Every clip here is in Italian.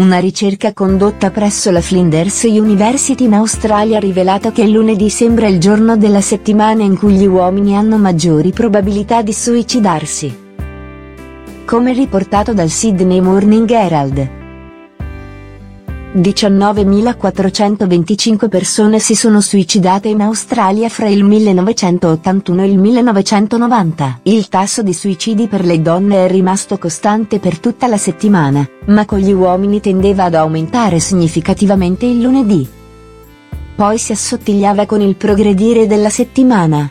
Una ricerca condotta presso la Flinders University in Australia ha rivelato che lunedì sembra il giorno della settimana in cui gli uomini hanno maggiori probabilità di suicidarsi. Come riportato dal Sydney Morning Herald. 19.425 persone si sono suicidate in Australia fra il 1981 e il 1990. Il tasso di suicidi per le donne è rimasto costante per tutta la settimana, ma con gli uomini tendeva ad aumentare significativamente il lunedì. Poi si assottigliava con il progredire della settimana.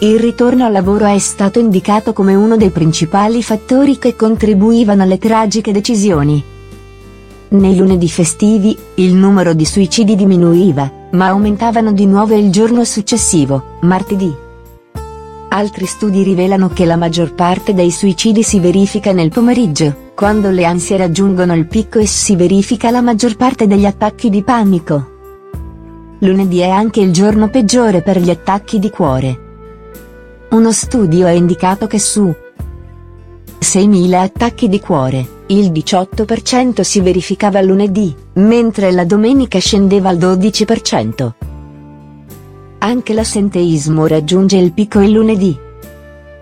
Il ritorno al lavoro è stato indicato come uno dei principali fattori che contribuivano alle tragiche decisioni. Nei lunedì festivi, il numero di suicidi diminuiva, ma aumentavano di nuovo il giorno successivo, martedì. Altri studi rivelano che la maggior parte dei suicidi si verifica nel pomeriggio, quando le ansie raggiungono il picco e si verifica la maggior parte degli attacchi di panico. Lunedì è anche il giorno peggiore per gli attacchi di cuore. Uno studio ha indicato che su 6.000 attacchi di cuore, il 18% si verificava lunedì, mentre la domenica scendeva al 12%. Anche l'assenteismo raggiunge il picco il lunedì.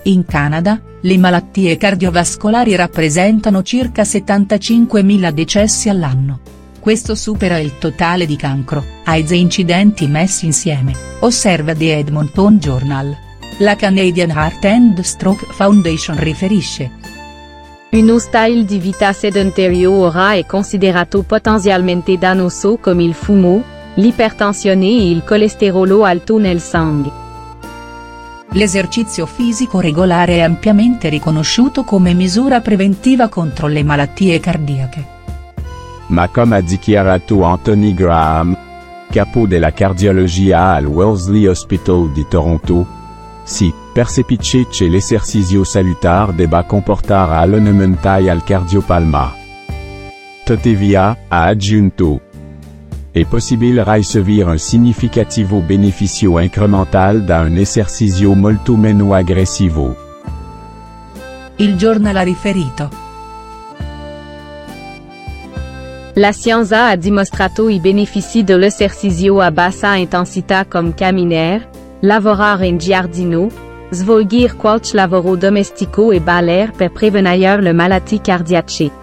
In Canada, le malattie cardiovascolari rappresentano circa 75.000 decessi all'anno. Questo supera il totale di cancro, AIDS e incidenti messi insieme, osserva The Edmonton Journal. La Canadian Heart and Stroke Foundation riferisce. Uno style di vita sedentario ora è considerato potenzialmente dannoso come il fumo, l'ipertensione e il colesterolo alto nel sangue. L'esercizio fisico regolare è ampiamente riconosciuto come misura preventiva contro le malattie cardiache. Ma come ha dichiarato Anthony Graham, capo della cardiologia al Wellesley Hospital di Toronto, si, percepice che l'esercizio salutar deba comportar all'onementai al cardiopalma. Totevia, ha aggiunto. È possibile ricevere un significativo beneficio incremental da un esercizio molto meno aggressivo. Il giornal ha riferito. La scienza ha dimostrato i benefici dell'esercizio a bassa intensità come camminare, lavorare in giardino, svolgir qualche lavoro domestico e baler per prevenire le malattie cardiache.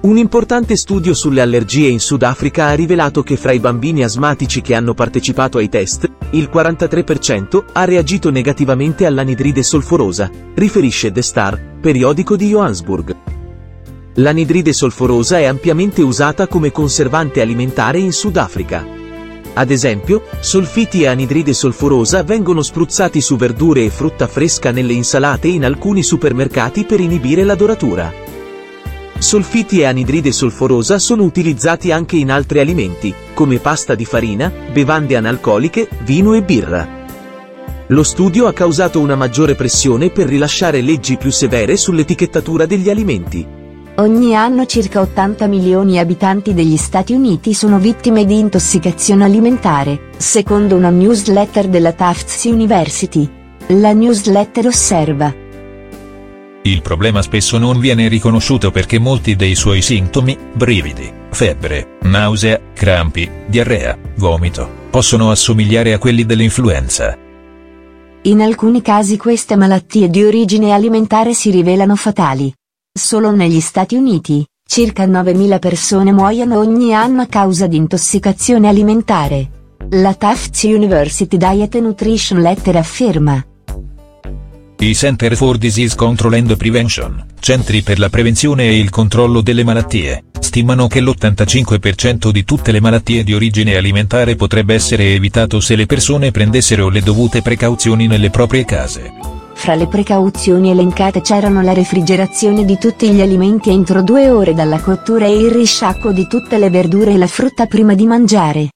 Un importante studio sulle allergie in Sudafrica ha rivelato che fra i bambini asmatici che hanno partecipato ai test, il 43% ha reagito negativamente all'anidride solforosa, riferisce The Star, periodico di Johannesburg. L'anidride solforosa è ampiamente usata come conservante alimentare in Sudafrica. Ad esempio, solfiti e anidride solforosa vengono spruzzati su verdure e frutta fresca nelle insalate in alcuni supermercati per inibire la doratura. Solfiti e anidride solforosa sono utilizzati anche in altri alimenti, come pasta di farina, bevande analcoliche, vino e birra. Lo studio ha causato una maggiore pressione per rilasciare leggi più severe sull'etichettatura degli alimenti. Ogni anno circa 80 milioni di abitanti degli Stati Uniti sono vittime di intossicazione alimentare, secondo una newsletter della Tufts University. La newsletter osserva. Il problema spesso non viene riconosciuto perché molti dei suoi sintomi, brividi, febbre, nausea, crampi, diarrea, vomito, possono assomigliare a quelli dell'influenza. In alcuni casi queste malattie di origine alimentare si rivelano fatali. Solo negli Stati Uniti, circa 9.000 persone muoiono ogni anno a causa di intossicazione alimentare. La Tufts University Diet and Nutrition Letter afferma. I Center for Disease Control and Prevention, centri per la prevenzione e il controllo delle malattie, stimano che l'85% di tutte le malattie di origine alimentare potrebbe essere evitato se le persone prendessero le dovute precauzioni nelle proprie case. Fra le precauzioni elencate c'erano la refrigerazione di tutti gli alimenti entro due ore dalla cottura e il risciacquo di tutte le verdure e la frutta prima di mangiare.